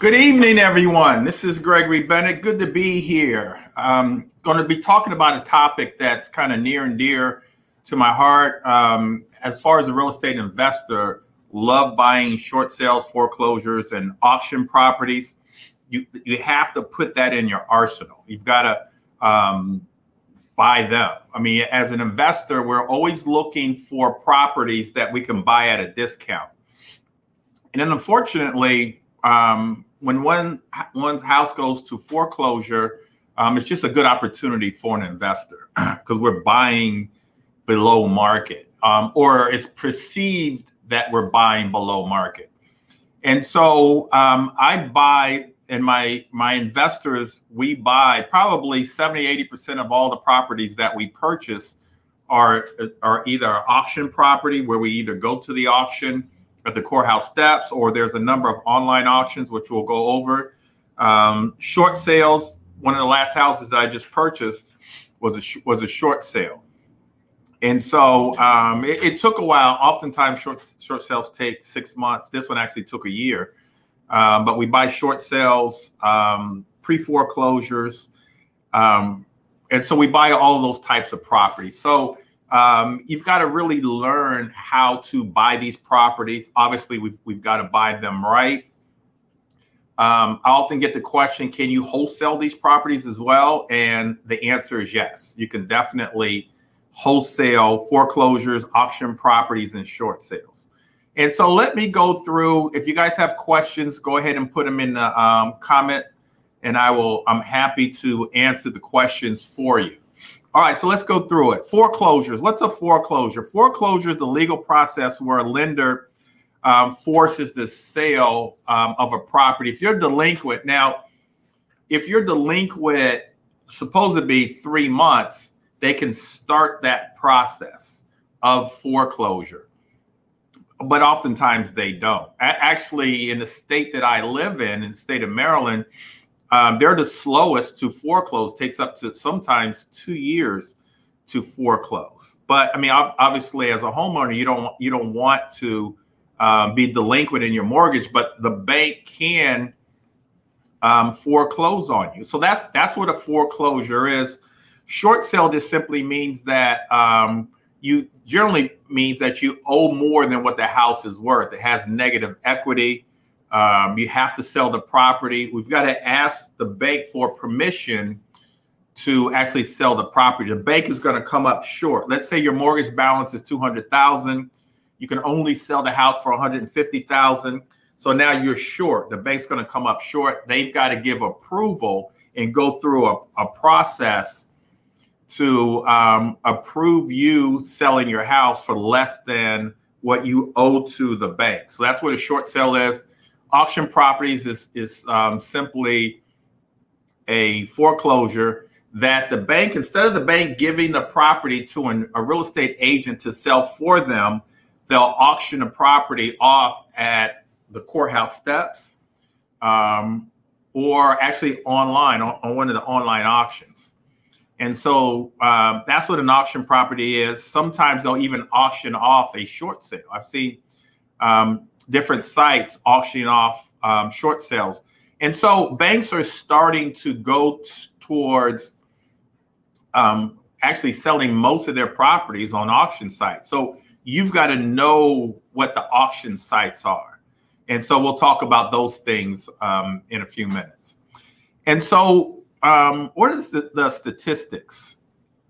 Good evening, everyone. This is Gregory Bennett. Good to be here. I'm going to be talking about a topic that's kind of near and dear to my heart. Um, as far as a real estate investor, love buying short sales, foreclosures, and auction properties. You you have to put that in your arsenal. You've got to um, buy them. I mean, as an investor, we're always looking for properties that we can buy at a discount. And then, unfortunately, um, when one one's house goes to foreclosure, um, it's just a good opportunity for an investor because we're buying below market, um, or it's perceived that we're buying below market. And so um, I buy, and my my investors, we buy probably 70, 80% of all the properties that we purchase are are either auction property where we either go to the auction at the courthouse steps, or there's a number of online auctions, which we'll go over. Um, short sales. One of the last houses that I just purchased was a was a short sale, and so um, it, it, took a while. Oftentimes, short short sales take six months. This one actually took a year, um, but we buy short sales, um, pre foreclosures, um, and so we buy all those types of properties. So um, you've got to really learn how to buy these properties. Obviously, we've, we've got to buy them right. Um, I often get the question, can you wholesale these properties as well? And the answer is yes. You can definitely wholesale foreclosures, auction properties, and short sales. And so let me go through. If you guys have questions, go ahead and put them in the um, comment, and I will. I'm happy to answer the questions for you. All right, so let's go through it. Foreclosures. What's a foreclosure? Foreclosure is the legal process where a lender um, forces the sale um, of a property. If you're delinquent, now, if you're delinquent, supposed to be three months, they can start that process of foreclosure. But oftentimes they don't. Actually, in the state that I live in, in the state of Maryland, um, they're the slowest to foreclose. Takes up to sometimes two years to foreclose. But I mean, obviously, as a homeowner, you don't you don't want to um, be delinquent in your mortgage, but the bank can um, foreclose on you. So that's that's what a foreclosure is. Short sale just simply means that um, you generally means that you owe more than what the house is worth. It has negative equity. Um, you have to sell the property. We've got to ask the bank for permission to actually sell the property. The bank is going to come up short. Let's say your mortgage balance is 200,000. You can only sell the house for 150,000. So now you're short. The bank's going to come up short. They've got to give approval and go through a, a process to um, approve you selling your house for less than what you owe to the bank. So that's what a short sale is auction properties is is um, simply a foreclosure that the bank instead of the bank giving the property to an, a real estate agent to sell for them they'll auction the property off at the courthouse steps um, or actually online on, on, one of the online auctions. And so um, that's what an auction property is. Sometimes they'll even auction off a short sale. I've seen um, different sites auctioning off um, short sales. And so banks are starting to go t- towards um, actually selling most of their properties on auction sites. So you've got to know what the auction sites are. And so we'll talk about those things um, in a few minutes. And so, um, what is the, the statistics?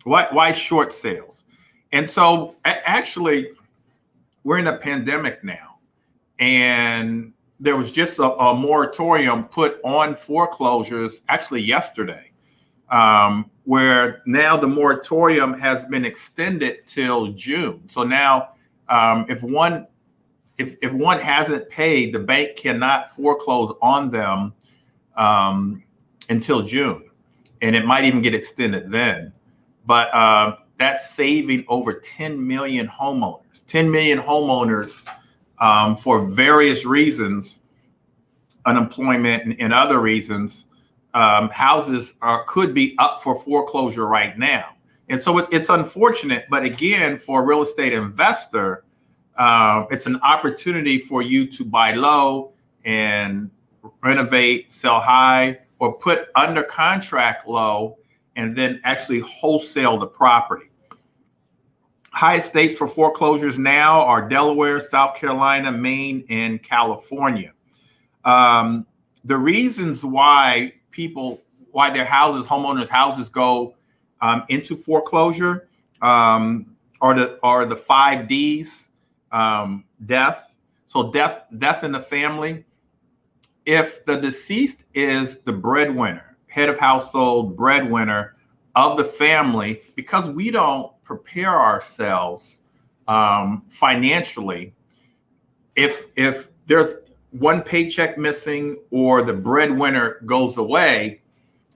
Why, why short sales? And so, a- actually, we're in a pandemic now and there was just a, a moratorium put on foreclosures actually yesterday, um, where now the moratorium has been extended till June. So now, um, if one if, if one hasn't paid, the bank cannot foreclose on them um, until June, and it might even get extended then. But uh, that's saving over 10 million homeowners. 10 million homeowners um, for various reasons, unemployment and, and other reasons, um, houses are, could be up for foreclosure right now. And so it, it's unfortunate, but again, for a real estate investor, uh, it's an opportunity for you to buy low and renovate, sell high, or put under contract low and then actually wholesale the property. Highest states for foreclosures now are Delaware, South Carolina, Maine, and California. Um, the reasons why people, why their houses, homeowners' houses go um, into foreclosure um, are the are the five D's: um, death. So death, death in the family. If the deceased is the breadwinner, head of household, breadwinner of the family, because we don't prepare ourselves um, financially, if if there's one paycheck missing or the breadwinner goes away,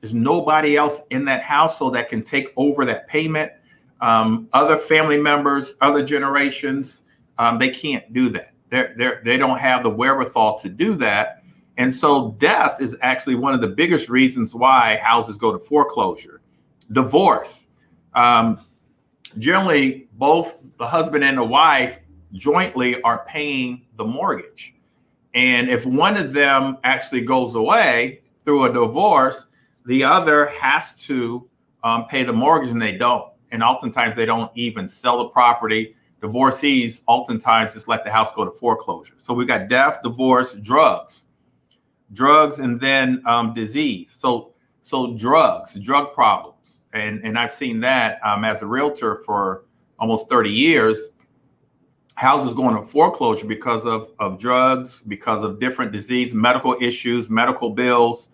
there's nobody else in that household that can take over that payment. Um, other family members, other generations, um, they can't do that. They're, they're, they don't have the wherewithal to do that. And so death is actually one of the biggest reasons why houses go to foreclosure. Divorce. Um, generally, both the husband and the wife jointly are paying the mortgage. And if one of them actually goes away through a divorce, the other has to um, pay the mortgage and they don't. And oftentimes they don't even sell the property. Divorcees oftentimes just let the house go to foreclosure. So we got death, divorce, drugs, drugs, and then um, disease. So so drugs, drug problems, and and I've seen that um, as a realtor for almost 30 years houses going to foreclosure because of, of drugs, because of different disease, medical issues, medical bills,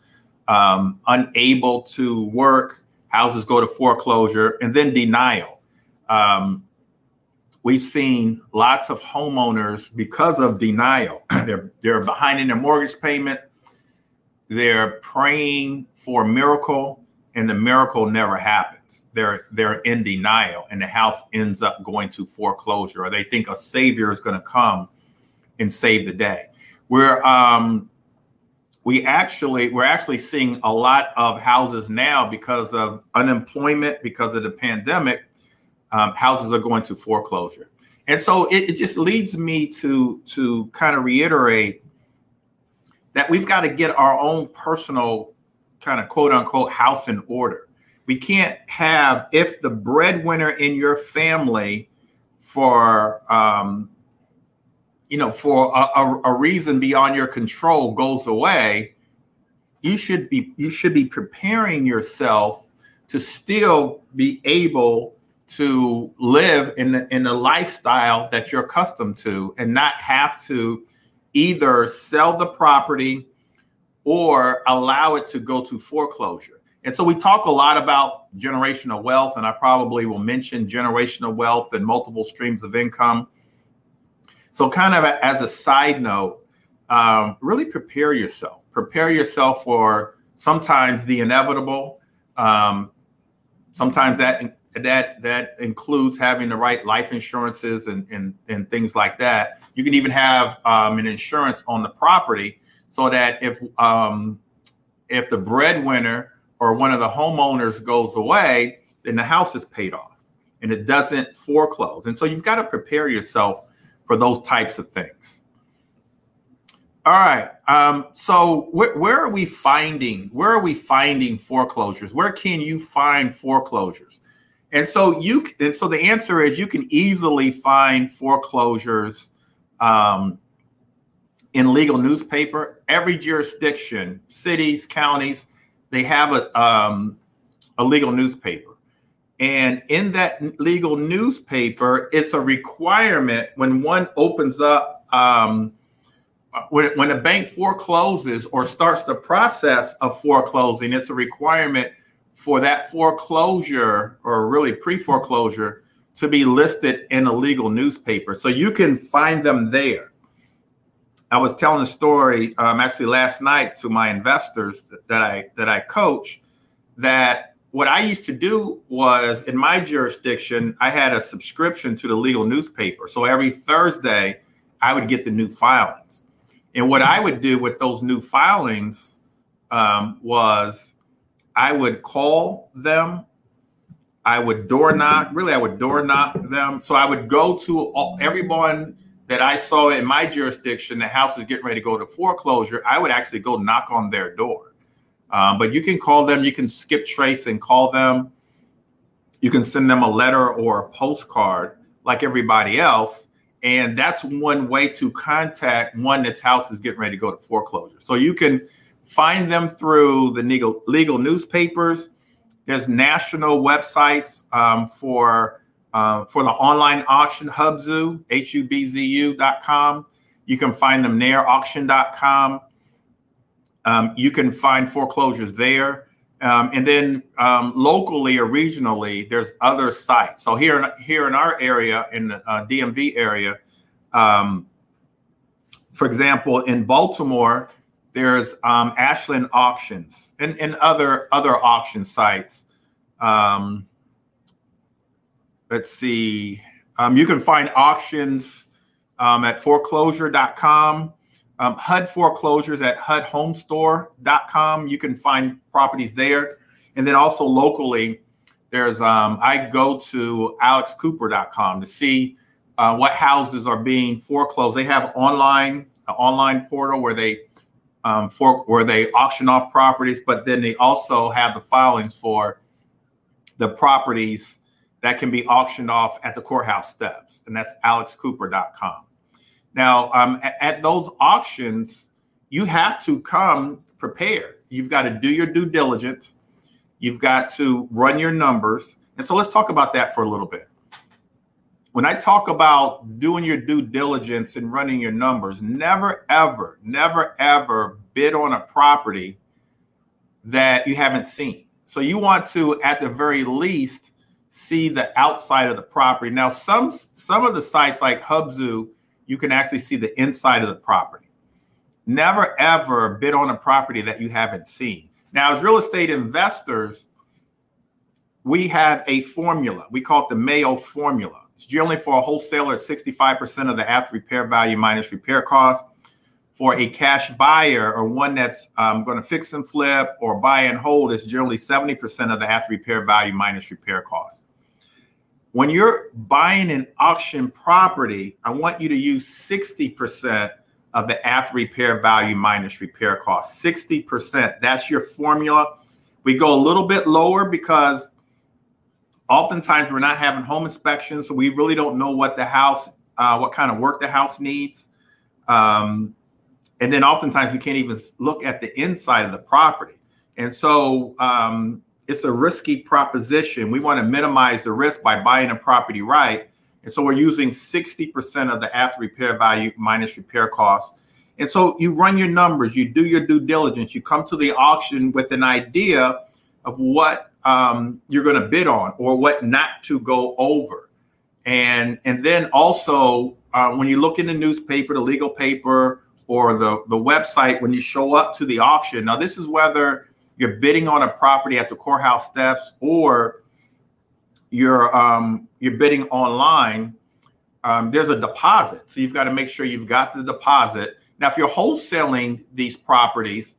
um, unable to work, houses go to foreclosure, and then denial. Um, we've seen lots of homeowners because of denial. they're they're behind in their mortgage payment. They're praying for a miracle, and the miracle never happens. They're they're in denial and the house ends up going to foreclosure or they think a savior is going to come and save the day. We're um we actually we're actually seeing a lot of houses now because of unemployment because of the pandemic um, houses are going to foreclosure. And so it, it just leads me to to kind of reiterate that we've got to get our own personal kind of quote unquote house in order. We can't have if the breadwinner in your family for um, you know for a, a, a, reason beyond your control goes away you should be you should be preparing yourself to still be able to live in the, in the lifestyle that you're accustomed to and not have to either sell the property or allow it to go to foreclosure and so we talk a lot about generational wealth, and I probably will mention generational wealth and multiple streams of income. So, kind of as a side note, um, really prepare yourself. Prepare yourself for sometimes the inevitable. Um, sometimes that that that includes having the right life insurances and and, and things like that. You can even have um, an insurance on the property so that if um, if the breadwinner or one of the homeowners goes away, then the house is paid off and it doesn't foreclose. And so you've got to prepare yourself for those types of things. All right. Um, so wh- where are we finding where are we finding foreclosures? Where can you find foreclosures? And so you and so the answer is you can easily find foreclosures um, in legal newspaper. Every jurisdiction, cities, counties, they have a um, a legal newspaper, and in that legal newspaper, it's a requirement when one opens up. Um, when, when a bank forecloses or starts the process of foreclosing, it's a requirement for that foreclosure or really pre foreclosure to be listed in a legal newspaper. So you can find them there. I was telling a story um, actually last night to my investors that, I that I coach that what I used to do was in my jurisdiction I had a subscription to the legal newspaper. So every Thursday I would get the new filings, and what I would do with those new filings um, was I would call them. I would door knock. Really, I would door knock them. So I would go to all, everyone that I saw in my jurisdiction, the house is getting ready to go to foreclosure, I would actually go knock on their door. Um, but you can call them, you can skip trace and call them. You can send them a letter or a postcard like everybody else. And that's one way to contact one that's house is getting ready to go to foreclosure. So you can find them through the legal, legal newspapers. There's national websites um, for uh, for the online auction, Hubzu, H-U-B-Z-U.com. You can find them there, auction.com. Um, you can find foreclosures there. Um, and then um, locally or regionally, there's other sites. So here, in, here in our area, in the uh, DMV area, um, for example, in Baltimore, there's um, Ashland Auctions and, and other other auction sites. Um, let's see. Um, you can find auctions um, at foreclosure.com, um, HUD foreclosures at HUDhomestore.com. You can find properties there. And then also locally, there's um, I go to alexcooper.com to see uh, what houses are being foreclosed. They have online an online portal where they um, for where they auction off properties, but then they also have the filings for the properties that can be auctioned off at the courthouse steps, and that's alexcooper.com. Now, um, at, at those auctions, you have to come prepared. You've got to do your due diligence. You've got to run your numbers. And so let's talk about that for a little bit. When I talk about doing your due diligence and running your numbers, never, ever, never, ever bid on a property that you haven't seen. So you want to, at the very least, see the outside of the property. Now, some some of the sites like Hubzu, you can actually see the inside of the property. Never ever bid on a property that you haven't seen. Now, as real estate investors, we have a formula. We call it the Mayo formula. It's generally for a wholesaler at 65% of the after repair value minus repair cost. For a cash buyer or one that's um, going to fix and flip or buy and hold, it's generally 70% of the after repair value minus repair cost. When you're buying an auction property, I want you to use 60% of the after repair value minus repair cost. 60%. That's your formula. We go a little bit lower because oftentimes we're not having home inspections, so we really don't know what the house, uh, what kind of work the house needs. Um, and then oftentimes we can't even look at the inside of the property. And so um, it's a risky proposition. We want to minimize the risk by buying a property right. And so we're using 60% of the after repair value minus repair costs. And so you run your numbers, you do your due diligence, you come to the auction with an idea of what um, you're going to bid on or what not to go over. And, and then also, uh, when you look in the newspaper, the legal paper, or the, the website when you show up to the auction. Now, this is whether you're bidding on a property at the courthouse steps or you're um, you're bidding online. Um, there's a deposit, so you've got to make sure you've got the deposit. Now, if you're wholesaling these properties,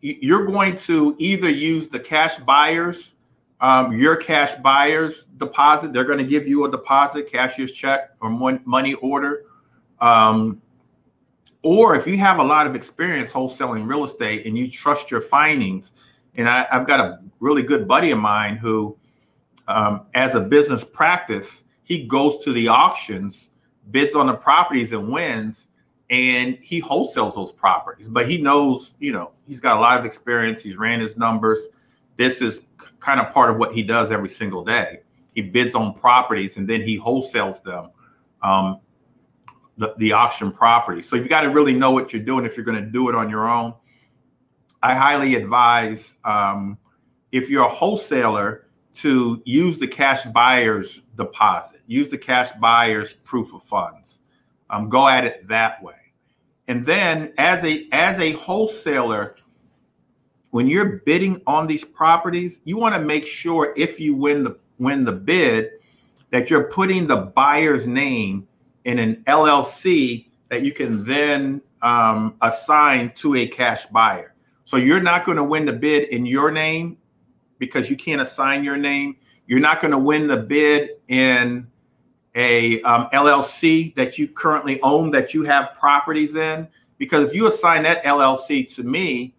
you're going to either use the cash buyers, um, your cash buyers deposit. They're going to give you a deposit, cashier's check, or money order. Um, or if you have a lot of experience wholesaling real estate and you trust your findings, and I, have got a really good buddy of mine who, um, as a business practice, he goes to the auctions, bids on the properties and wins, and he wholesales those properties. But he knows, you know, he's got a lot of experience. He's ran his numbers. This is kind of part of what he does every single day. He bids on properties and then he wholesales them. Um, the, the auction property. So you've got to really know what you're doing if you're going to do it on your own. I highly advise um, if you're a wholesaler to use the cash buyer's deposit, use the cash buyer's proof of funds. Um, go at it that way. And then as a as a wholesaler, when you're bidding on these properties, you want to make sure if you win the win the bid that you're putting the buyer's name in an LLC that you can then um, assign to a cash buyer. So you're not going to win the bid in your name because you can't assign your name. You're not going to win the bid in a um, LLC that you currently own that you have properties in. Because if you assign that LLC to me,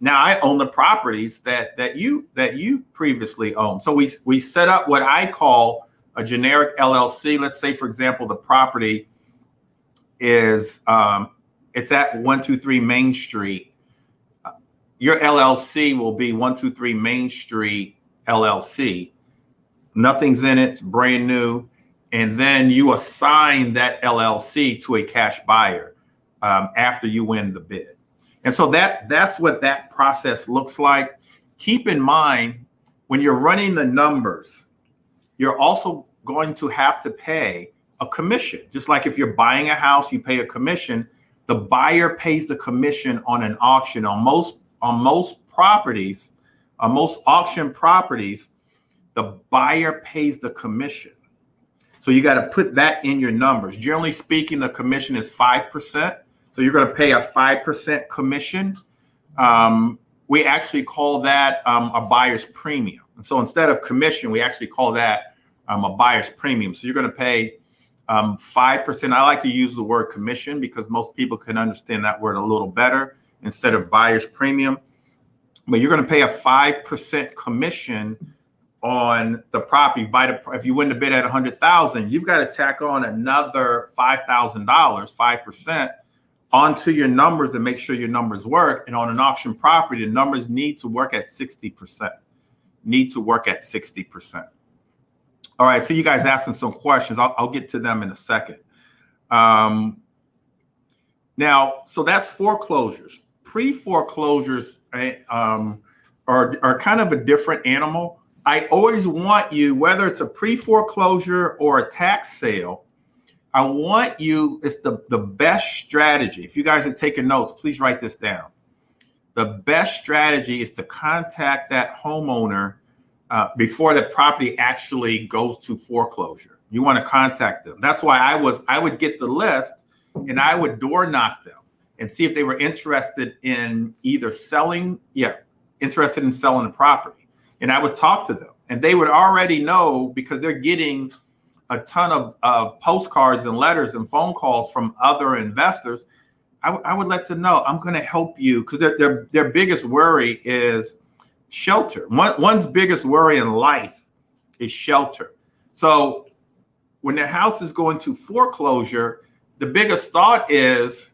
now I own the properties that that you that you previously owned. So we we set up what I call a generic LLC. Let's say, for example, the property is um, it's at one two three Main Street. Your LLC will be one two three Main Street LLC. Nothing's in it. It's brand new and then you assign that LLC to a cash buyer um, after you win the bid. And so that that's what that process looks like. Keep in mind when you're running the numbers, you're also going to have to pay a commission. Just like if you're buying a house, you pay a commission. The buyer pays the commission on an auction. On most on most properties, on most auction properties, the buyer pays the commission. So you got to put that in your numbers. Generally speaking, the commission is 5%. So you're going to pay a 5% commission. Um, we actually call that um, a buyer's premium. And so instead of commission, we actually call that um, a buyer's premium. So you're going to pay um, 5%. I like to use the word commission because most people can understand that word a little better instead of buyer's premium. But you're going to pay a 5% commission on the property. If you win the bid at a hundred thousand, you've got to tack on another five thousand dollars, five percent, onto your numbers and make sure your numbers work. And on an auction property, the numbers need to work at sixty percent. Need to work at sixty percent. All right, so you guys asking some questions. I'll, I'll get to them in a second. Um, now, so that's foreclosures. Pre foreclosures eh, um, are are kind of a different animal I always want you, whether it's a pre foreclosure or a tax sale, I want you, it's the, the best strategy. If you guys are taking notes, please write this down. The best strategy is to contact that homeowner uh, before the property actually goes to foreclosure. You want to contact them. That's why I was, I would get the list and I would door knock them and see if they were interested in either selling, yeah, interested in selling the property and I would talk to them, and they would already know because they're getting a ton of, of postcards and letters and phone calls from other investors. I, w- I would let them know I'm going to help you because their, their their biggest worry is shelter. One, one's biggest worry in life is shelter. So when their house is going to foreclosure, the biggest thought is,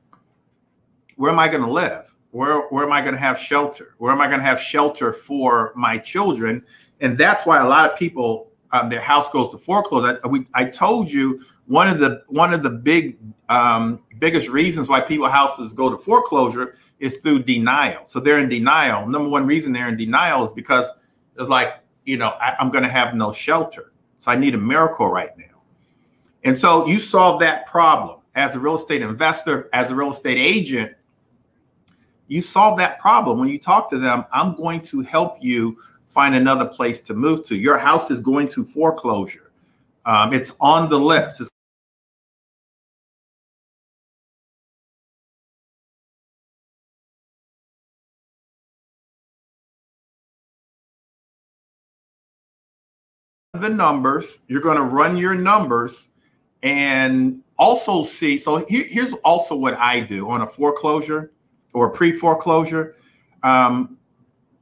where am I going to live? Where, where am I going to have shelter? Where am I going to have shelter for my children? And that's why a lot of people, um, their house goes to foreclosure. I, we, I told you one of the one of the big um, biggest reasons why people houses go to foreclosure is through denial. So they're in denial. Number one reason they're in denial is because it's like you know I, I'm going to have no shelter, so I need a miracle right now. And so you solve that problem as a real estate investor, as a real estate agent you solve that problem when you talk to them i'm going to help you find another place to move to your house is going to foreclosure um, it's on the list it's the numbers you're going to run your numbers and also see so here, here's also what i do on a foreclosure or pre foreclosure, um,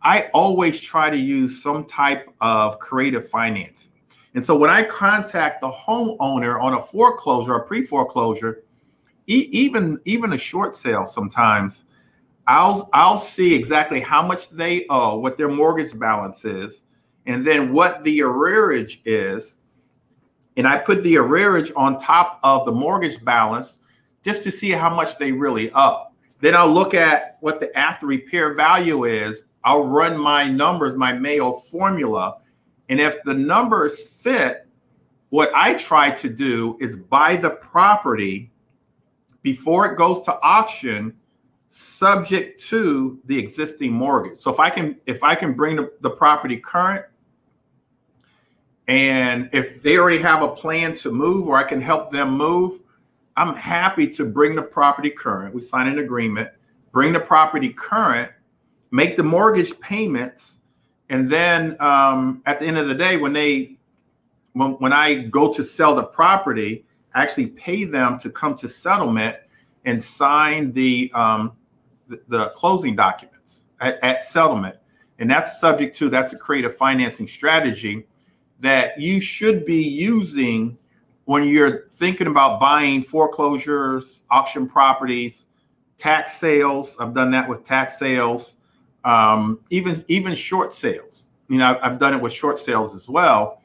I always try to use some type of creative financing. And so when I contact the homeowner on a foreclosure or pre foreclosure, e- even even a short sale sometimes, I'll I'll see exactly how much they owe, what their mortgage balance is, and then what the arrearage is. And I put the arrearage on top of the mortgage balance just to see how much they really owe. Then I'll look at what the after repair value is. I'll run my numbers, my Mayo formula. And if the numbers fit, what I try to do is buy the property before it goes to auction subject to the existing mortgage. So if I can if I can bring the, the property current and if they already have a plan to move or I can help them move, I'm happy to bring the property current. We sign an agreement, bring the property current, make the mortgage payments, and then um, at the end of the day, when they when, when I go to sell the property, I actually pay them to come to settlement and sign the um, the, the, closing documents at, at settlement. And that's subject to that's a creative financing strategy that you should be using when you're thinking about buying foreclosures, auction properties, tax sales. I've done that with tax sales, um, even even short sales. You know, I've done it with short sales as well.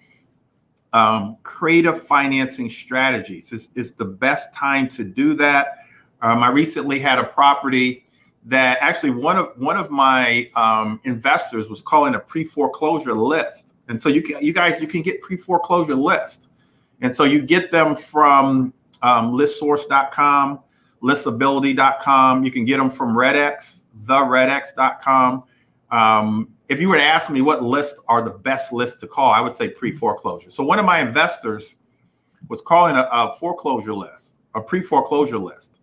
Um, creative financing strategies is, is the best time to do that. Um, I recently had a property that actually one of one of my um, investors was calling a pre foreclosure list, and so you can, you guys you can get pre foreclosure list, and so you get them from um, listsource.com, listability.com. You can get them from Redx, theredx.com. Um, if you were to ask me what lists are the best lists to call, I would say pre foreclosure. So one of my investors was calling a, a foreclosure list, a pre foreclosure list.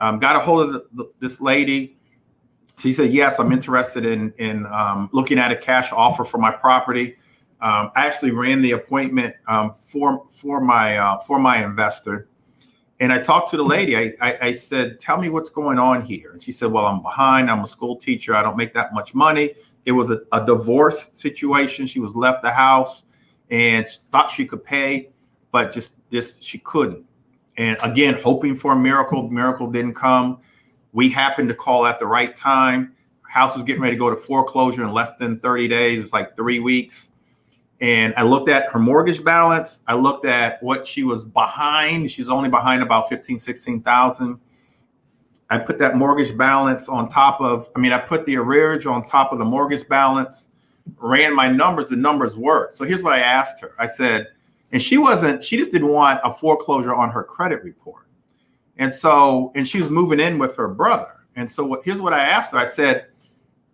Um, got a hold of the, the, this lady she said, "Yes, I'm interested in in um, looking at a cash offer for my property." Um, I actually ran the appointment um, for for my uh, for my investor, and I talked to the lady. I, I, I said, "Tell me what's going on here." And she said, "Well, I'm behind. I'm a school teacher. I don't make that much money." It was a, a divorce situation. She was left the house and thought she could pay, but just just she couldn't. And again, hoping for a miracle, miracle didn't come. We happened to call at the right time. House was getting ready to go to foreclosure in less than 30 days. It was like three weeks. And I looked at her mortgage balance. I looked at what she was behind. She's only behind about 15, 16,000. I put that mortgage balance on top of, I mean, I put the arrearage on top of the mortgage balance, ran my numbers, the numbers worked. So here's what I asked her. I said, and she wasn't, she just didn't want a foreclosure on her credit report. And so, and she was moving in with her brother. And so, what, here's what I asked her I said,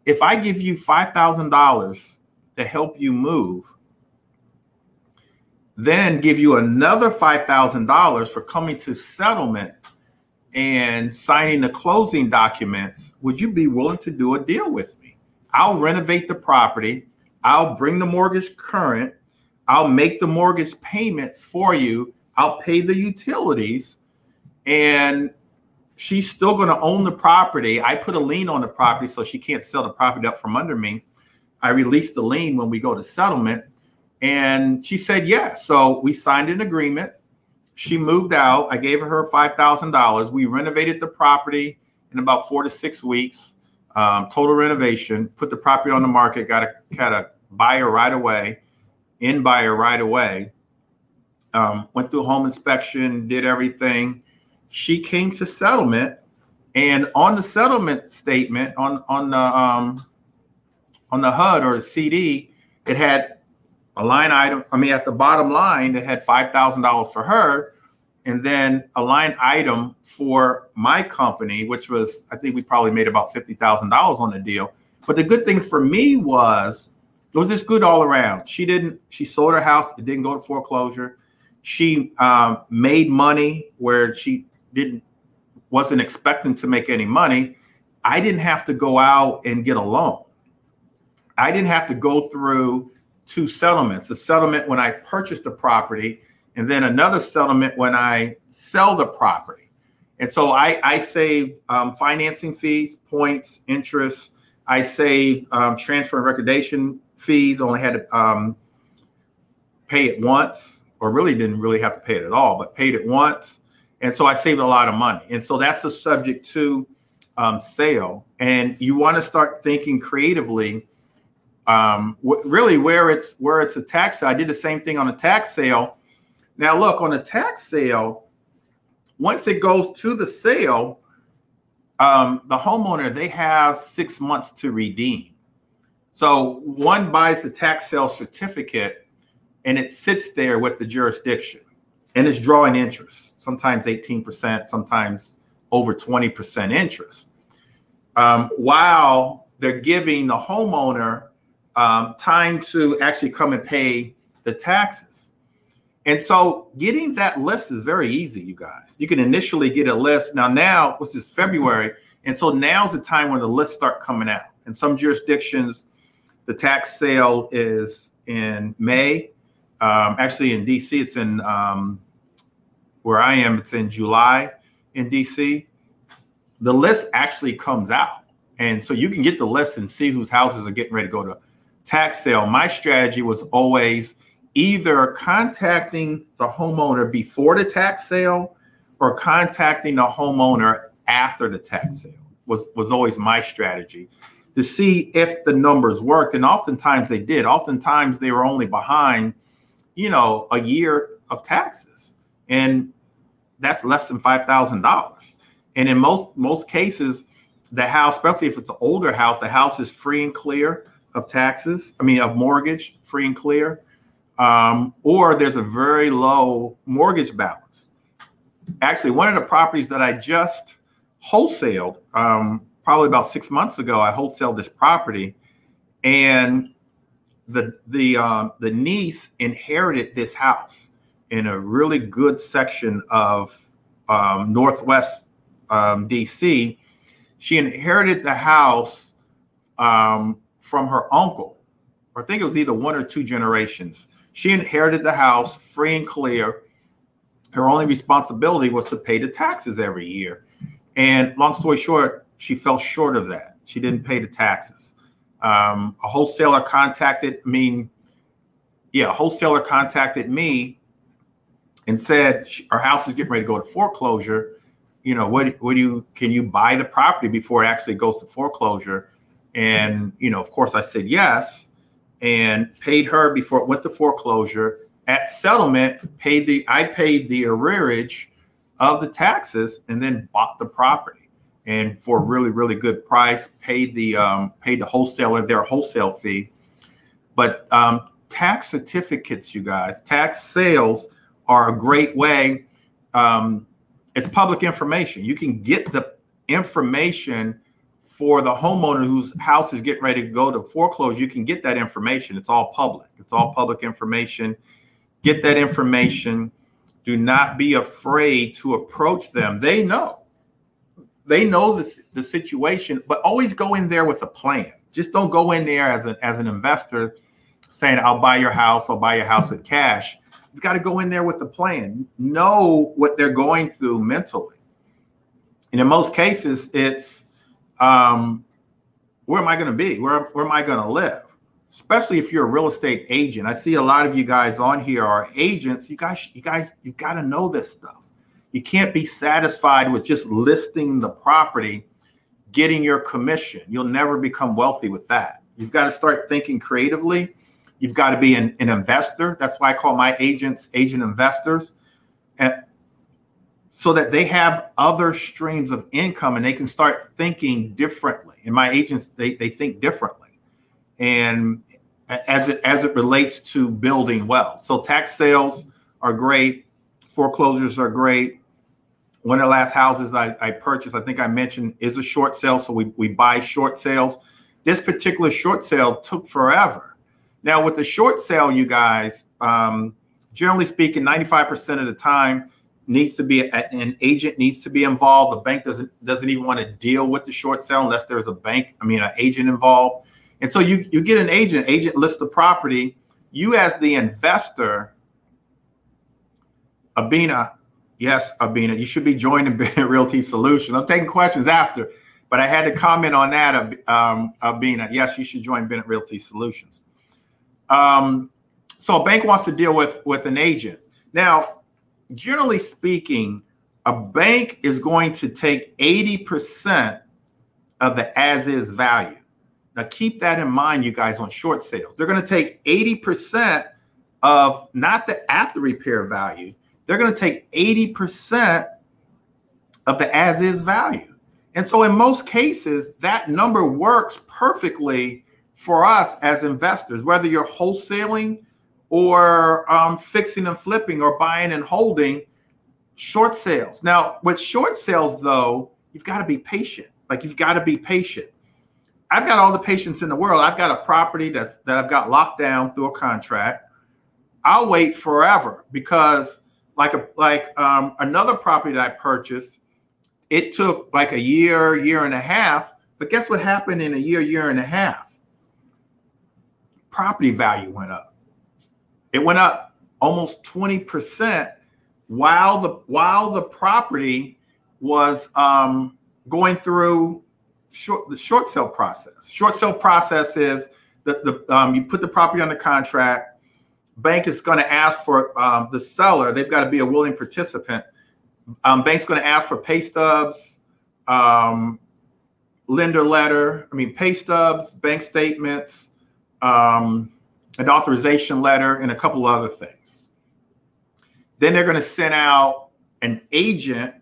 if I give you $5,000 to help you move, then give you another $5,000 for coming to settlement and signing the closing documents, would you be willing to do a deal with me? I'll renovate the property, I'll bring the mortgage current, I'll make the mortgage payments for you, I'll pay the utilities, and she's still going to own the property. I put a lien on the property so she can't sell the property up from under me. I release the lien when we go to settlement. And she said yes. So we signed an agreement. She moved out. I gave her $5,000. We renovated the property in about four to six weeks, um, total renovation, put the property on the market, got a, got a buyer right away, in buyer right away. Um, went through home inspection, did everything she came to settlement, and on the settlement statement on on the um, on the HUD or the CD, it had a line item. I mean, at the bottom line, it had five thousand dollars for her, and then a line item for my company, which was I think we probably made about fifty thousand dollars on the deal. But the good thing for me was it was just good all around. She didn't. She sold her house. It didn't go to foreclosure. She um, made money where she didn't wasn't expecting to make any money, I didn't have to go out and get a loan. I didn't have to go through two settlements, a settlement when I purchased the property and then another settlement when I sell the property. And so I, I saved um, financing fees, points, interest. I saved um, transfer and recordation fees, only had to um, pay it once, or really didn't really have to pay it at all, but paid it once. And so I saved a lot of money. And so that's the subject to um, sale. And you want to start thinking creatively. Um, really, where it's where it's a tax sale. I did the same thing on a tax sale. Now, look on a tax sale. Once it goes to the sale, um, the homeowner they have six months to redeem. So one buys the tax sale certificate, and it sits there with the jurisdiction and it's drawing interest, sometimes 18%, sometimes over 20% interest. Um, while they're giving the homeowner um, time to actually come and pay the taxes. And so getting that list is very easy, you guys. You can initially get a list. Now, now, which is February, and so now's the time when the lists start coming out. In some jurisdictions, the tax sale is in May Um, actually, in DC, it's in um, where I am. It's in July in DC. The list actually comes out, and so you can get the list and see whose houses are getting ready to go to tax sale. My strategy was always either contacting the homeowner before the tax sale or contacting the homeowner after the tax sale was was always my strategy to see if the numbers worked. And oftentimes they did. Oftentimes they were only behind you know a year of taxes. And that's less than $5000 and in most most cases the house especially if it's an older house the house is free and clear of taxes i mean of mortgage free and clear um, or there's a very low mortgage balance actually one of the properties that i just wholesaled um, probably about six months ago. I wholesaled this property, and the the um, the niece inherited this house in a really good section of um, Northwest um, DC. She inherited the house um, from her uncle. I think it was either one or two generations. She inherited the house free and clear. Her only responsibility was to pay the taxes every year. And long story short, she fell short of that. She didn't pay the taxes. Um, a wholesaler contacted, I mean, yeah, a wholesaler contacted me and said our house is getting ready to go to foreclosure. You know, what what do you can you buy the property before it actually goes to foreclosure? And you know, of course, I said yes, and paid her before it went to foreclosure. At settlement, paid the I paid the arrearage of the taxes and then bought the property. And for a really really good price paid the um, paid the wholesaler their wholesale fee. But um, tax certificates you guys tax sales are a great way um, it's public information. You can get the information for the homeowner whose house is getting ready to go to foreclosure you can get that information it's all public it's all public information get that information do not be afraid to approach them they know they know the, the situation, but always go in there with a plan. Just don't go in there as an as an investor saying, I'll buy your house, I'll buy your house with cash. You've got to go in there with a plan. Know what they're going through mentally. And in most cases, it's um, where am I going to be? Where, where am I going to live? Especially if you're a real estate agent. I see a lot of you guys on here are agents. You guys, you guys, you got to know this stuff. You can't be satisfied with just listing the property, getting your commission. You'll never become wealthy with that. You've got to start thinking creatively. You've got to be an, an investor. That's why I call my agents agent investors. And so that they have other streams of income and they can start thinking differently. And my agents, they, they think differently. And as it as it relates to building wealth. So tax sales are great, foreclosures are great, one of the last houses I, I, purchased, I think I mentioned, is a short sale. So we, we buy short sales. This particular short sale took forever. Now, with the short sale, you guys, um, generally speaking, 95% of the time needs to be an agent needs to be involved. The bank doesn't doesn't even want to deal with the short sale unless there's a bank, I mean, an agent involved. And so you you get an agent, agent lists the property. You as the investor, Abina, Yes, Abina, you should be joining Bennett Realty Solutions. I'm taking questions after, but I had to comment on that, um, Abina. Yes, you should join Bennett Realty Solutions. Um, so a bank wants to deal with with an agent. Now, generally speaking, a bank is going to take 80% of the as is value. Now, keep that in mind, you guys, on short sales. They're going to take 80% of not the after repair value, they're going to take 80% of the as is value. And so, in most cases, that number works perfectly for us as investors, whether you're wholesaling or um, fixing and flipping or buying and holding short sales. Now, with short sales, though, you've got to be patient. Like, you've got to be patient. I've got all the patience in the world. I've got a property that's that I've got locked down through a contract. I'll wait forever because like a like um, another property that I purchased, it took like a year, year and a half. But guess what happened in a year, year and a half? Property value went up. It went up almost 20% while the while the property was um, going through short the short sale process. Short sale process is the, the um, you put the property under contract. Bank is going to ask for um, the seller. They've got to be a willing participant. Um, bank's going to ask for pay stubs, um, lender letter. I mean, pay stubs, bank statements, um, an authorization letter, and a couple other things. Then they're going to send out an agent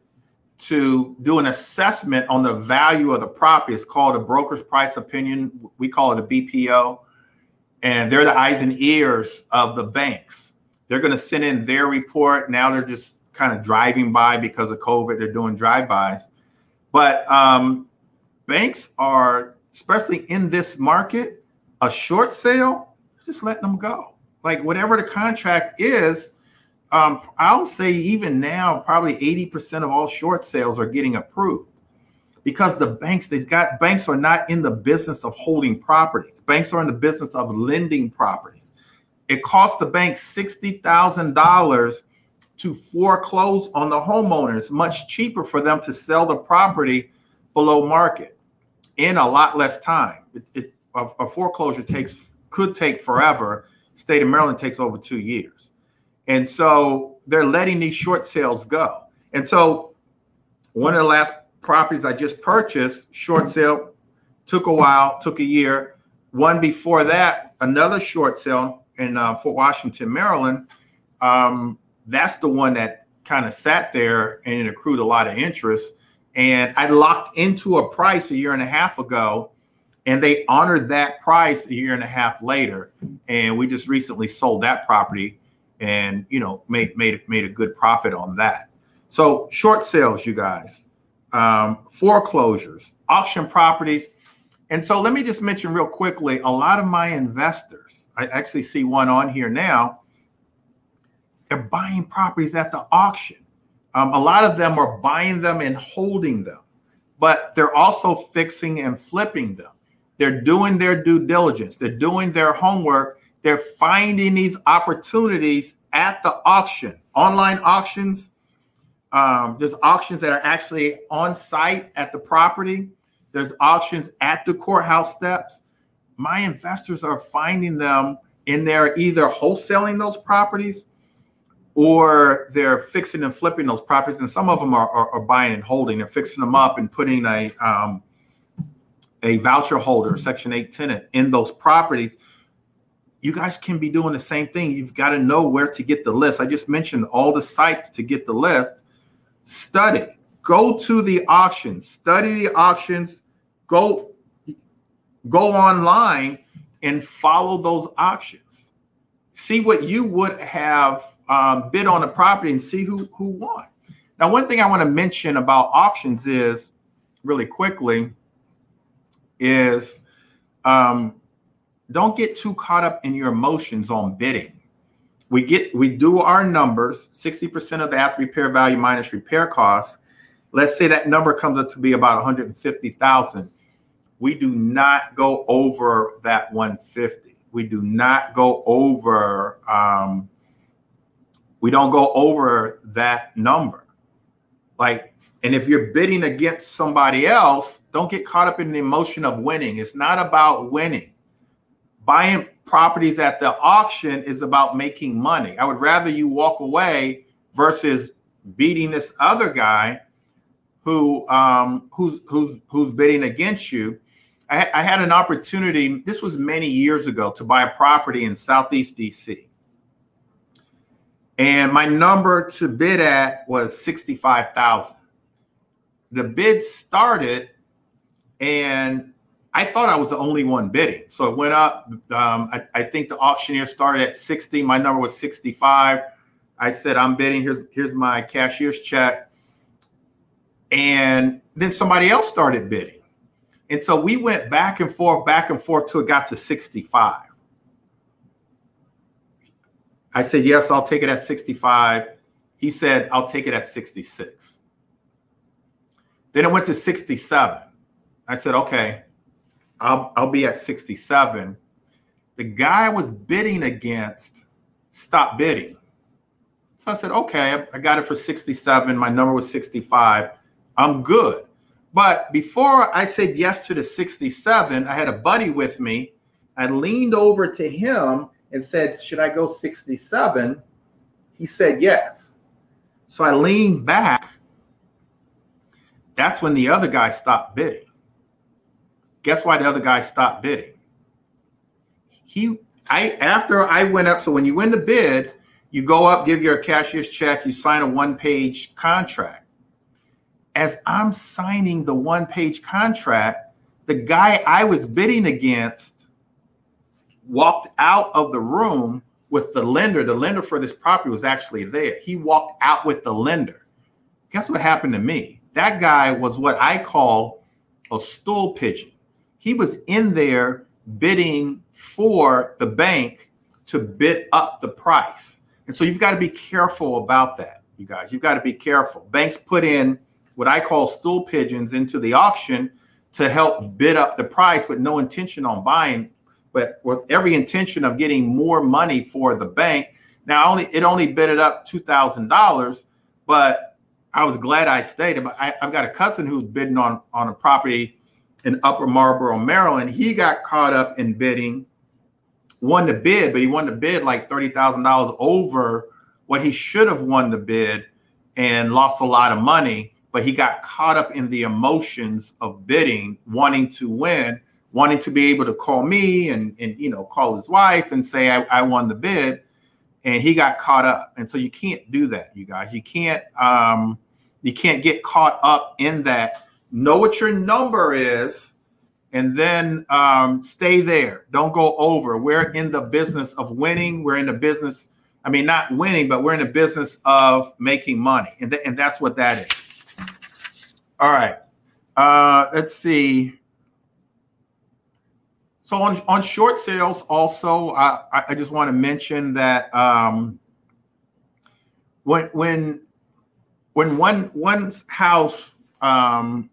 to do an assessment on the value of the property. It's called a broker's price opinion. We call it a BPO. And they're the eyes and ears of the banks. They're going to send in their report. Now they're just kind of driving by because of COVID. They're doing drive-bys. But um, banks are, especially in this market, a short sale, just letting them go. Like whatever the contract is, um, I'll say even now, probably 80% of all short sales are getting approved because the banks, they've got banks are not in the business of holding properties. Banks are in the business of lending properties. It costs the bank $60,000 to foreclose on the homeowners, much cheaper for them to sell the property below market in a lot less time. It, it, a, a foreclosure takes could take forever. State of Maryland takes over two years. And so they're letting these short sales go. And so one of the last properties I just purchased, short sale, took a while, took a year. One before that, another short sale in uh, Fort Washington, Maryland. Um, that's the one that kind of sat there and it accrued a lot of interest. And I locked into a price a year and a half ago, and they honored that price a year and a half later. And we just recently sold that property and you know made made made a good profit on that. So short sales, you guys, um, foreclosures, auction properties, and so let me just mention real quickly. A lot of my investors, I actually see one on here now. They're buying properties at the auction. Um, a lot of them are buying them and holding them, but they're also fixing and flipping them. They're doing their due diligence. They're doing their homework they're finding these opportunities at the auction, online auctions. Um, there's auctions that are actually on site at the property. There's auctions at the courthouse steps. My investors are finding them in there either wholesaling those properties or they're fixing and flipping those properties. And some of them are, are, are buying and holding. They're fixing them up and putting a um, a voucher holder, Section 8 tenant in those properties you guys can be doing the same thing. You've got to know where to get the list. I just mentioned all the sites to get the list. Study. Go to the auctions. Study the auctions. Go go online and follow those auctions. See what you would have um, bid on the property and see who who won. Now, one thing I want to mention about auctions is really quickly is um, don't get too caught up in your emotions on bidding. We get we do our numbers, 60% of the after repair value minus repair costs. Let's say that number comes up to be about 150,000. We do not go over that 150. We do not go over um, we don't go over that number. Like and if you're bidding against somebody else, don't get caught up in the emotion of winning. It's not about winning buying properties at the auction is about making money. I would rather you walk away versus beating this other guy who um, who's who's who's bidding against you. I, I, had an opportunity. This was many years ago to buy a property in Southeast DC, and my number to bid at was sixty-five thousand. The bid started, and I thought I was the only one bidding. So it went up. Um, I, I, think the auctioneer started at 60. My number was 65. I said, I'm bidding. Here's, here's my cashier's check. And then somebody else started bidding. And so we went back and forth, back and forth till it got to 65. I said, yes, I'll take it at 65. He said, I'll take it at 66. Then it went to 67. I said, okay, I'll, I'll be at 67. The guy I was bidding against stopped bidding. So I said, okay, I got it for 67. My number was 65. I'm good. But before I said yes to the 67, I had a buddy with me. I leaned over to him and said, Should I go 67? He said yes. So I leaned back. That's when the other guy stopped bidding. Guess why the other guy stopped bidding? He I after I went up, so when you win the bid, you go up, give your cashier's check, you sign a one-page contract as I'm signing the one page contract, the guy I was bidding against walked out of the room with the lender. The lender for this property was actually there. He walked out with the lender. Guess what happened to me? That guy was what I call a stool pigeon. He was in there bidding for the bank to bid up the price. And so you've got to be careful about that, you guys. You've got to be careful. Banks put in what I call stool pigeons into the auction to help bid up the price with no intention on buying, but with every intention of getting more money for the bank. Now, only it only bid it up two thousand dollars, but I was glad I stayed. But I, have got a cousin who's bidding on on a property in Upper Marlboro, Maryland. He got caught up in bidding, won the bid, but he won the bid like thirty thousand dollars over what he should have won the bid, and lost a lot of money but he got caught up in the emotions of bidding, wanting to win, wanting to be able to call me and, and you know, call his wife and say, I, I won the bid. And he got caught up. And so you can't do that, you guys. You can't um, you can't get caught up in that. Know what your number is and then um, stay there. Don't go over. We're in the business of winning. We're in the business, I mean, not winning, but we're in the business of making money. And, th- and that's what that is. All right. Uh, let's see. So on, on short sales, also, I, I just want to mention that um, when when when one one's house um,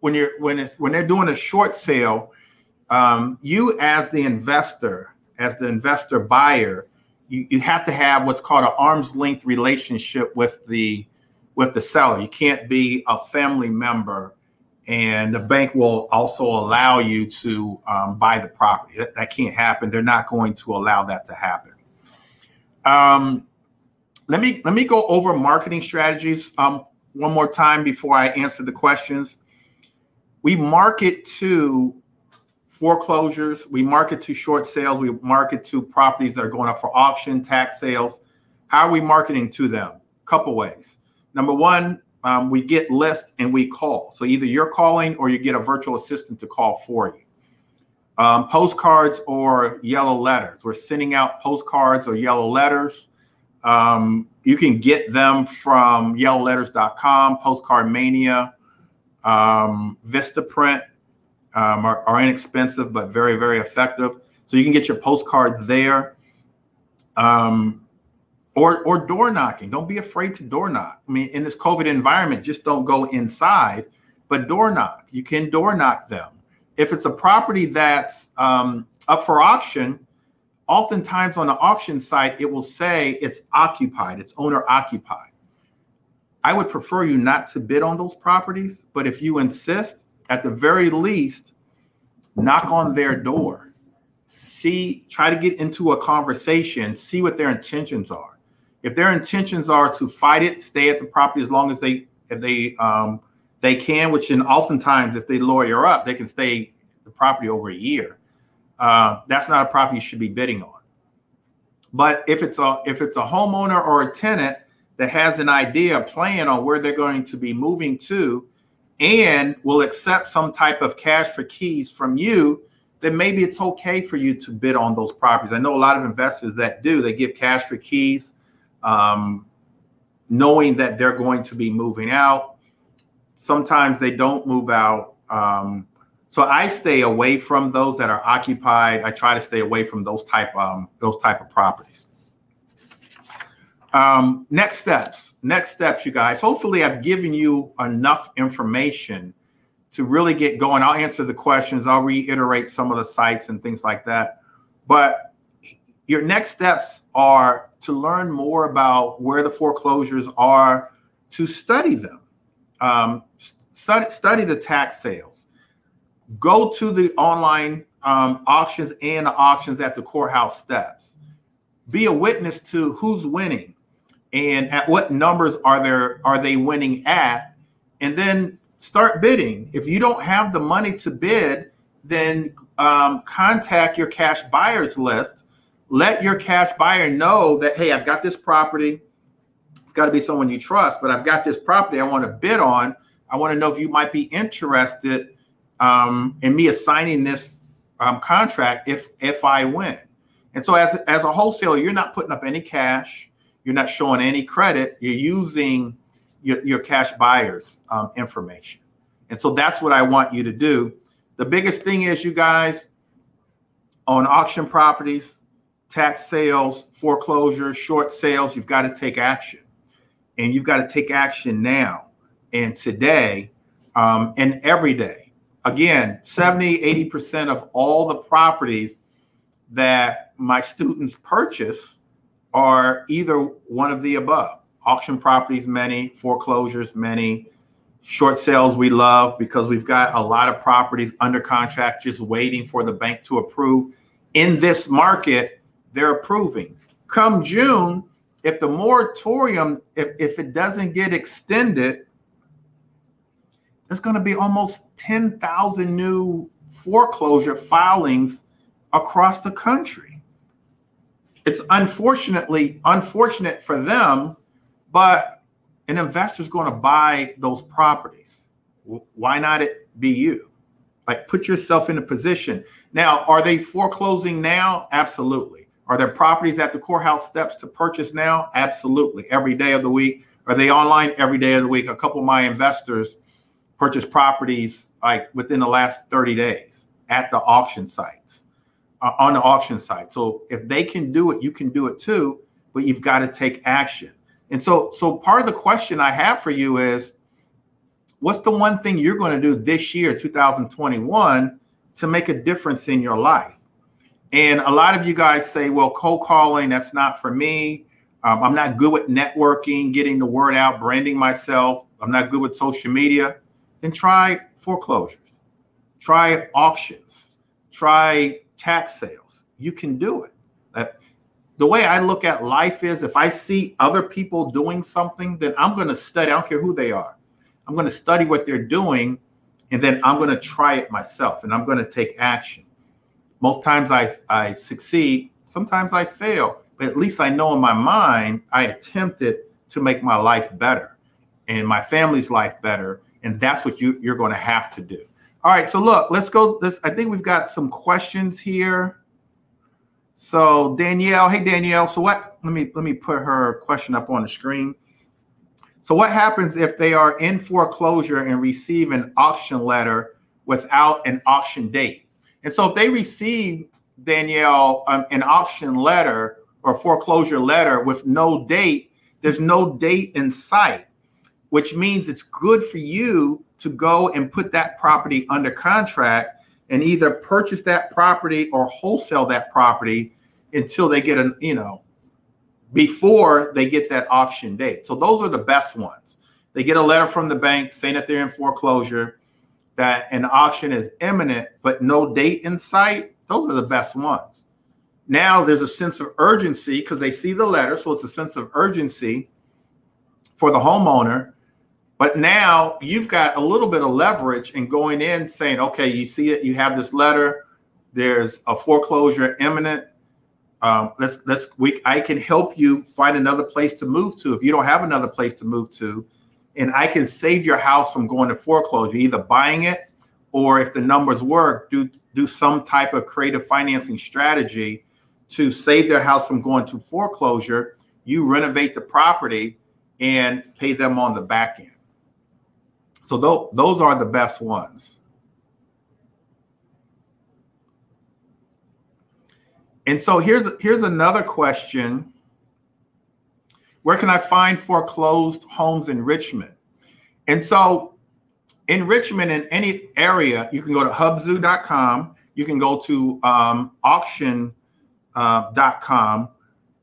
when you're when it's when they're doing a short sale, um, you as the investor, as the investor buyer, you, you have to have what's called an arm's length relationship with the with the seller. You can't be a family member, and the bank will also allow you to um, buy the property. That, that, can't happen. They're not going to allow that to happen. Um, let me let me go over marketing strategies um, one more time before I answer the questions. We market to foreclosures. We market to short sales. We market to properties that are going up for auction, tax sales. How are we marketing to them? Couple ways. Number one, um, we get lists and we call. So either you're calling or you get a virtual assistant to call for you. Um, postcards or yellow letters. We're sending out postcards or yellow letters. Um, you can get them from yellowletters.com, Postcard Mania, um, Vistaprint um, are, are, inexpensive but very, very effective. So you can get your postcard there. Um, or or door knocking. Don't be afraid to door knock. I mean, in this COVID environment, just don't go inside, but door knock. You can door knock them. If it's a property that's um, up for auction, oftentimes on the auction site it will say it's occupied, it's owner occupied. I would prefer you not to bid on those properties, but if you insist, at the very least, knock on their door. See, try to get into a conversation, see what their intentions are if their intentions are to fight it, stay at the property as long as they if they um, they can, which in oftentimes if they lawyer up, they can stay the property over a year. Uh, that's not a property you should be bidding on. But if it's a if it's a homeowner or a tenant that has an idea, plan on where they're going to be moving to, and will accept some type of cash for keys from you, then maybe it's okay for you to bid on those properties. I know a lot of investors that do. They give cash for keys um, knowing that they're going to be moving out. Sometimes they don't move out. Um, so I stay away from those that are occupied. I try to stay away from those type um, those type of properties. Um, next steps. Next steps, you guys. Hopefully, I've given you enough information to really get going. I'll answer the questions. I'll reiterate some of the sites and things like that. But your next steps are to learn more about where the foreclosures are, to study them, um, study, study the tax sales, go to the online um, auctions and the auctions at the courthouse steps. Be a witness to who's winning and at what numbers are there are they winning at, and then start bidding. If you don't have the money to bid, then um, contact your cash buyers list. Let your cash buyer know that hey, I've got this property. It's got to be someone you trust, but I've got this property I want to bid on. I want to know if you might be interested um, in me assigning this um, contract if if I win. And so as as a wholesaler, you're not putting up any cash, you're not showing any credit. You're using your, your cash buyers um, information. And so that's what I want you to do. The biggest thing is, you guys, on auction properties, tax sales, foreclosures, short sales, you've got to take action. And you've got to take action now and today um, and every day again 70 80% of all the properties that my students purchase are either one of the above. Auction properties many foreclosures many short sales we love because we've got a lot of properties under contract just waiting for the bank to approve. In this market they're approving. Come june if the moratorium if, if it doesn't get extended there's going to be almost 10,000 new foreclosure filings across the country. It's unfortunately unfortunate for them, but an investor's going to buy those properties. Why not it be you? Like put yourself in a position. Now, are they foreclosing now? Absolutely. Are there properties at the courthouse steps to purchase now? Absolutely. Every day of the week. Are they online every day of the week? A couple of my investors purchased properties like within the last 30 days at the auction sites uh, on the auction site. So if they can do it you can do it too but you've got to take action. And so so part of the question i have for you is what's the one thing you're going to do this year 2021 to make a difference in your life? And a lot of you guys say well cold calling that's not for me. Um, i'm not good with networking getting the word out branding myself. I'm not good with social media then try foreclosures, try auctions, try tax sales. You can do it. That, the way I look at life is if I see other people doing something, then I'm going to study. I don't care who they are. I'm going to study what they're doing, and then I'm going to try it myself, and I'm going to take action. Most times I, I succeed, sometimes I fail, but at least I know in my mind I attempted to make my life better and my family's life better and that's what you you're going to have to do. All right, so look, let's go. This I think we've got some questions here. So Danielle, hey Danielle, so what? Let me let me put her question up on the screen. So what happens if they are in foreclosure and receive an auction letter without an auction date? And so if they receive Danielle um, an auction letter or foreclosure letter with no date, there's no date in sight which means it's good for you to go and put that property under contract and either purchase that property or wholesale that property until they get an, you know, before they get that auction date. So those are the best ones. They get a letter from the bank saying that they're in foreclosure, that an auction is imminent, but no date in sight. Those are the best ones. Now there's a sense of urgency because they see the letter. So it's a sense of urgency for the homeowner but now you've got a little bit of leverage in going in saying, okay, you see it, you have this letter, there's a foreclosure imminent. Um, let's let's we I can help you find another place to move to if you don't have another place to move to, and I can save your house from going to foreclosure, either buying it or if the numbers work, do do some type of creative financing strategy to save their house from going to foreclosure. You renovate the property and pay them on the back end. So th- those are the best ones. And so here's here's another question. Where can I find foreclosed homes in Richmond? And so in Richmond, in any area, you can go to hubzu.com. You can go to um, auction uh,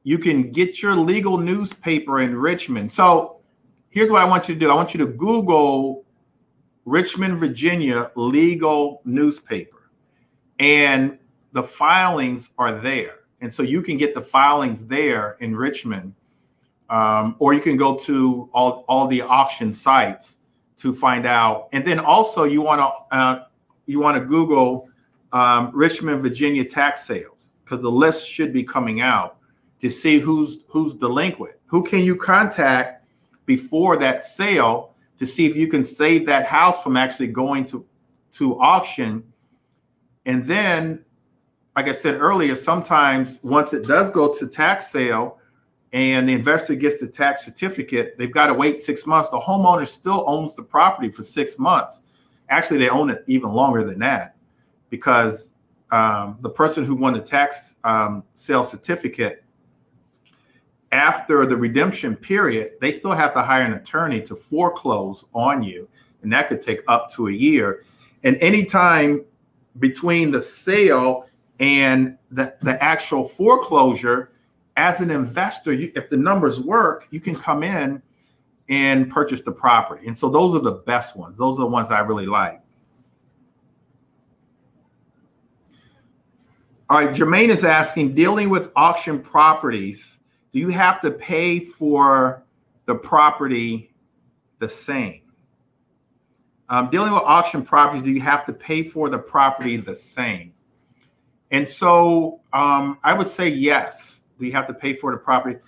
you can get your legal newspaper in Richmond. So here's what I want you to do I want you to Google Richmond, Virginia legal newspaper, and the filings are there. And so you can get the filings there in Richmond, um, or you can go to all, all the auction sites to find out. And then also you want to uh, you want to Google um, Richmond, Virginia tax sales because the list should be coming out to see who's who's delinquent. Who can you contact before that sale to see if you can save that house from actually going to to auction? And then, like I said earlier, sometimes once it does go to tax sale and the investor gets the tax certificate, they've got to wait six months. The homeowner still owns the property for six months. Actually, they own it even longer than that because um, the person who won the tax um, sale certificate after the redemption period, they still have to hire an attorney to foreclose on you, and that could take up to a year. And anytime between the sale and the, the actual foreclosure, as an investor, you, if the numbers work, you can come in and purchase the property. And so those are the best ones. Those are the ones I really like. All right, Jermaine is asking, dealing with auction properties, do you have to pay for the property the same? Um, dealing with auction properties, do you have to pay for the property the same? And so um, I would say yes. Do you have to pay for the property?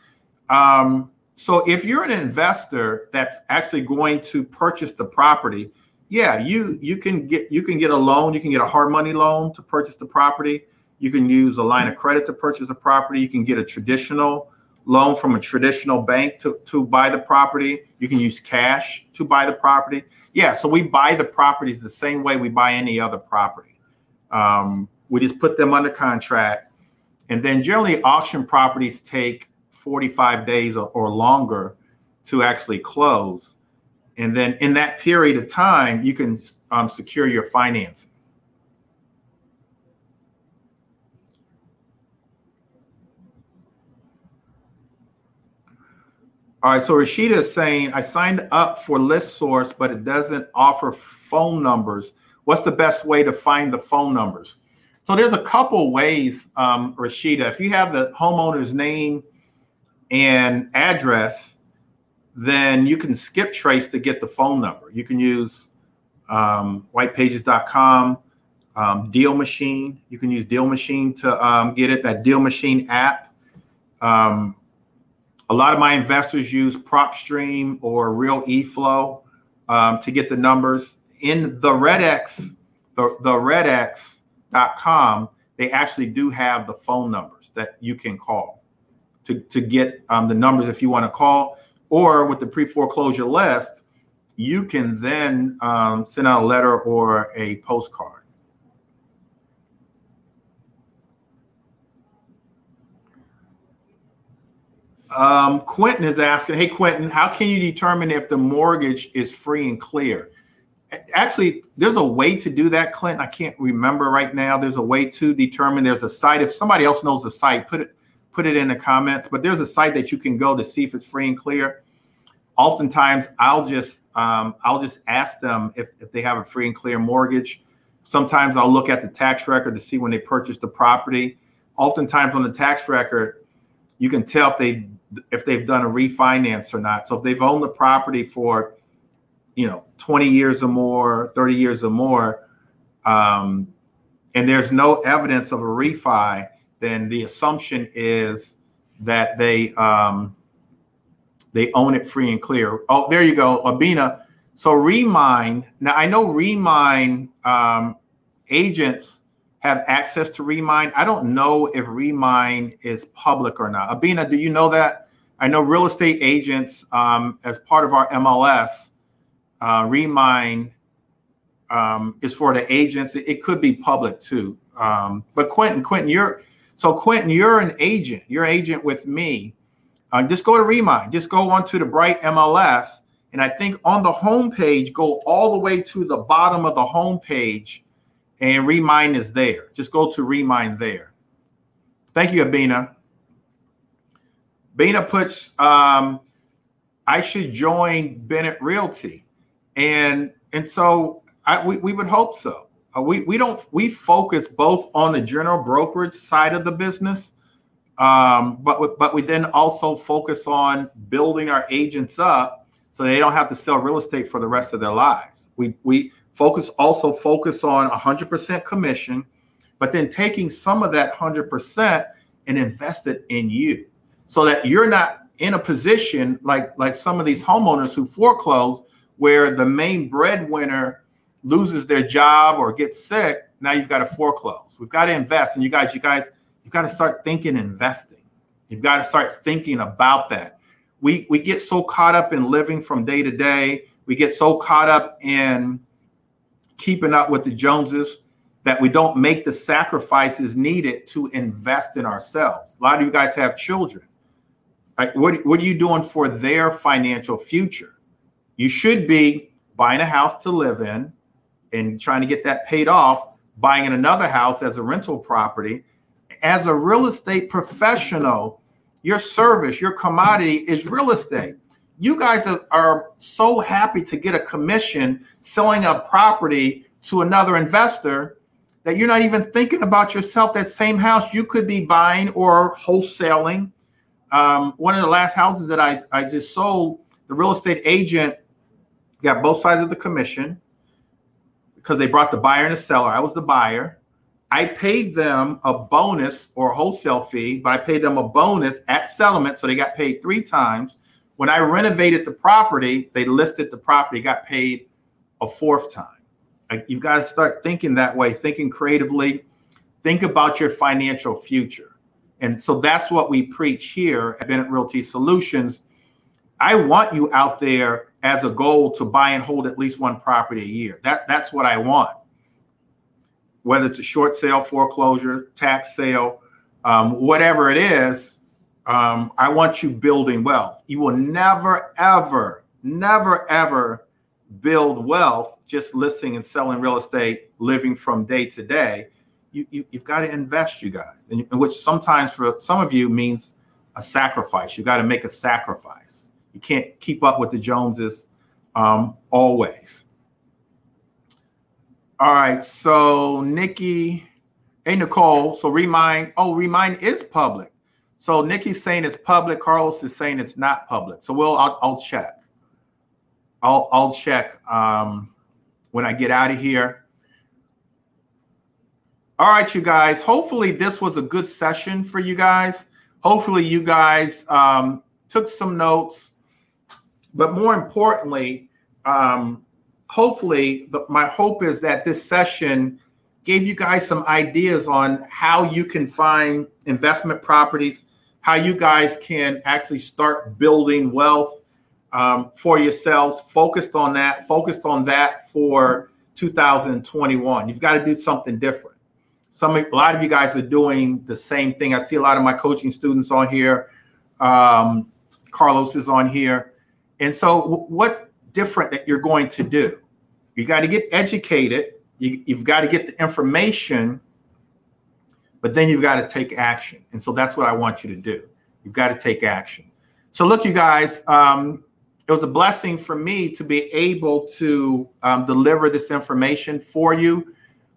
Um, so if you're an investor that's actually going to purchase the property, yeah, you you can get you can get a loan, you can get a hard money loan to purchase the property. You can use a line of credit to purchase a property. You can get a traditional loan from a traditional bank to, to buy the property. You can use cash to buy the property. Yeah, so we buy the properties the same way we buy any other property. Um, we just put them under contract. And then generally, auction properties take 45 days or, or longer to actually close. And then in that period of time, you can um, secure your financing. All right, so Rashida is saying, I signed up for List Source, but it doesn't offer phone numbers. What's the best way to find the phone numbers? So there's a couple ways, um, Rashida. If you have the homeowner's name and address, then you can skip trace to get the phone number. You can use um, whitepages.com, um, Deal Machine. You can use Deal Machine to um, get it, that Deal Machine app. Um, a lot of my investors use PropStream or Realeflow um, to get the numbers. In the REDX, the, the REDX.com, they actually do have the phone numbers that you can call to, to get um, the numbers if you want to call. Or with the pre foreclosure list, you can then um, send out a letter or a postcard. Um, Quentin is asking, hey, Quentin, how can you determine if the mortgage is free and clear? Actually, there's a way to do that, Clinton. I can't remember right now. There's a way to determine. There's a site. If somebody else knows the site, put it put it in the comments. But there's a site that you can go to see if it's free and clear. Oftentimes, I'll just um, I'll just ask them if, if they have a free and clear mortgage. Sometimes I'll look at the tax record to see when they purchased the property. Oftentimes on the tax record, you can tell if they if they've done a refinance or not. So if they've owned the property for, you know, 20 years or more, 30 years or more, um, and there's no evidence of a refi, then the assumption is that they um, they own it free and clear. Oh, there you go, Abina. So Remine. Now I know Remine um, agents have access to Remine. I don't know if Remine is public or not. Abina, do you know that? I know real estate agents, um, as part of our MLS, uh, Remine um, is for the agents. It, could be public too. Um, but Quentin, Quentin, you're so Quentin, you're an agent. You're an agent with me. Uh, just go to Remine. Just go onto the Bright MLS, and I think on the home page, go all the way to the bottom of the home page and Remine is there. Just go to Remine there. Thank you, Abina. Bina puts, um, I should join Bennett Realty. And and so I, we, we would hope so. Uh, we, we don't we focus both on the general brokerage side of the business, um, but but we then also focus on building our agents up so they don't have to sell real estate for the rest of their lives. We we focus also focus on 100% commission, but then taking some of that 100% and invest it in you so that you're not in a position like like some of these homeowners who foreclose where the main breadwinner loses their job or gets sick now you've got to foreclose. We've got to invest and you guys you guys you've got to start thinking investing. You've got to start thinking about that. We we get so caught up in living from day to day. We get so caught up in keeping up with the joneses that we don't make the sacrifices needed to invest in ourselves. A lot of you guys have children What, what are you doing for their financial future? You should be buying a house to live in and trying to get that paid off, buying another house as a rental property. As a real estate professional, your service, your commodity is real estate. You guys are, are so happy to get a commission selling a property to another investor that you're not even thinking about yourself. That same house you could be buying or wholesaling um, one of the last houses that I, I just sold, the real estate agent got both sides of the commission because they brought the buyer and the seller. I was the buyer. I paid them a bonus or a wholesale fee, but I paid them a bonus at settlement. So they got paid three times. When I renovated the property, they listed the property, got paid a fourth time. You've got to start thinking that way, thinking creatively. Think about your financial future. And so that's what we preach here at Bennett Realty Solutions. I want you out there as a goal to buy and hold at least one property a year. That that's what I want. Whether it's a short sale, foreclosure, tax sale, um, whatever it is, um, I want you building wealth. You will never, ever, never, ever build wealth just listing and selling real estate, living from day to day you, you have got to invest, you guys, and, and which sometimes for some of you means a sacrifice. You got to make a sacrifice. You can't keep up with the Joneses um, always. All right, so Nikki, hey Nicole, so Remine, oh Remine is public. So Nikki's saying it's public. Carlos is saying it's not public. So we'll I'll, I'll check. I'll I'll check um, when I get out of here. All right, you guys. Hopefully, this was a good session for you guys. Hopefully, you guys um, took some notes. But more importantly, um, hopefully, the, my hope is that this session gave you guys some ideas on how you can find investment properties, how you guys can actually start building wealth um, for yourselves. Focused on that, focused on that for 2021. You've got to do something different some a lot of you guys are doing the same thing. I see a lot of my coaching students on here. Um, Carlos is on here, and so what's different that you're going to do? You got to get educated. You, you've got to get the information, but then you've got to take action. And so that's what I want you to do. You've got to take action. So look, you guys. Um, it was a blessing for me to be able to um, deliver this information for you.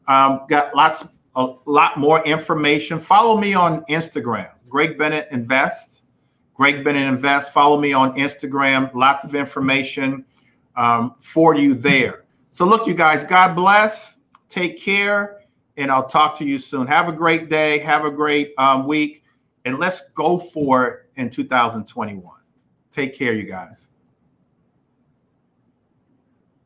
Um, got lots a lot more information, follow me on Instagram, Greg Bennett Invest. Greg Bennett Invest. Follow me on Instagram. Lots of information um, for you there. So, look, you guys, God bless. Take care, and I'll talk to you soon. Have a great day. Have a great um, week, and let's go for it in 2021. Take care, you guys.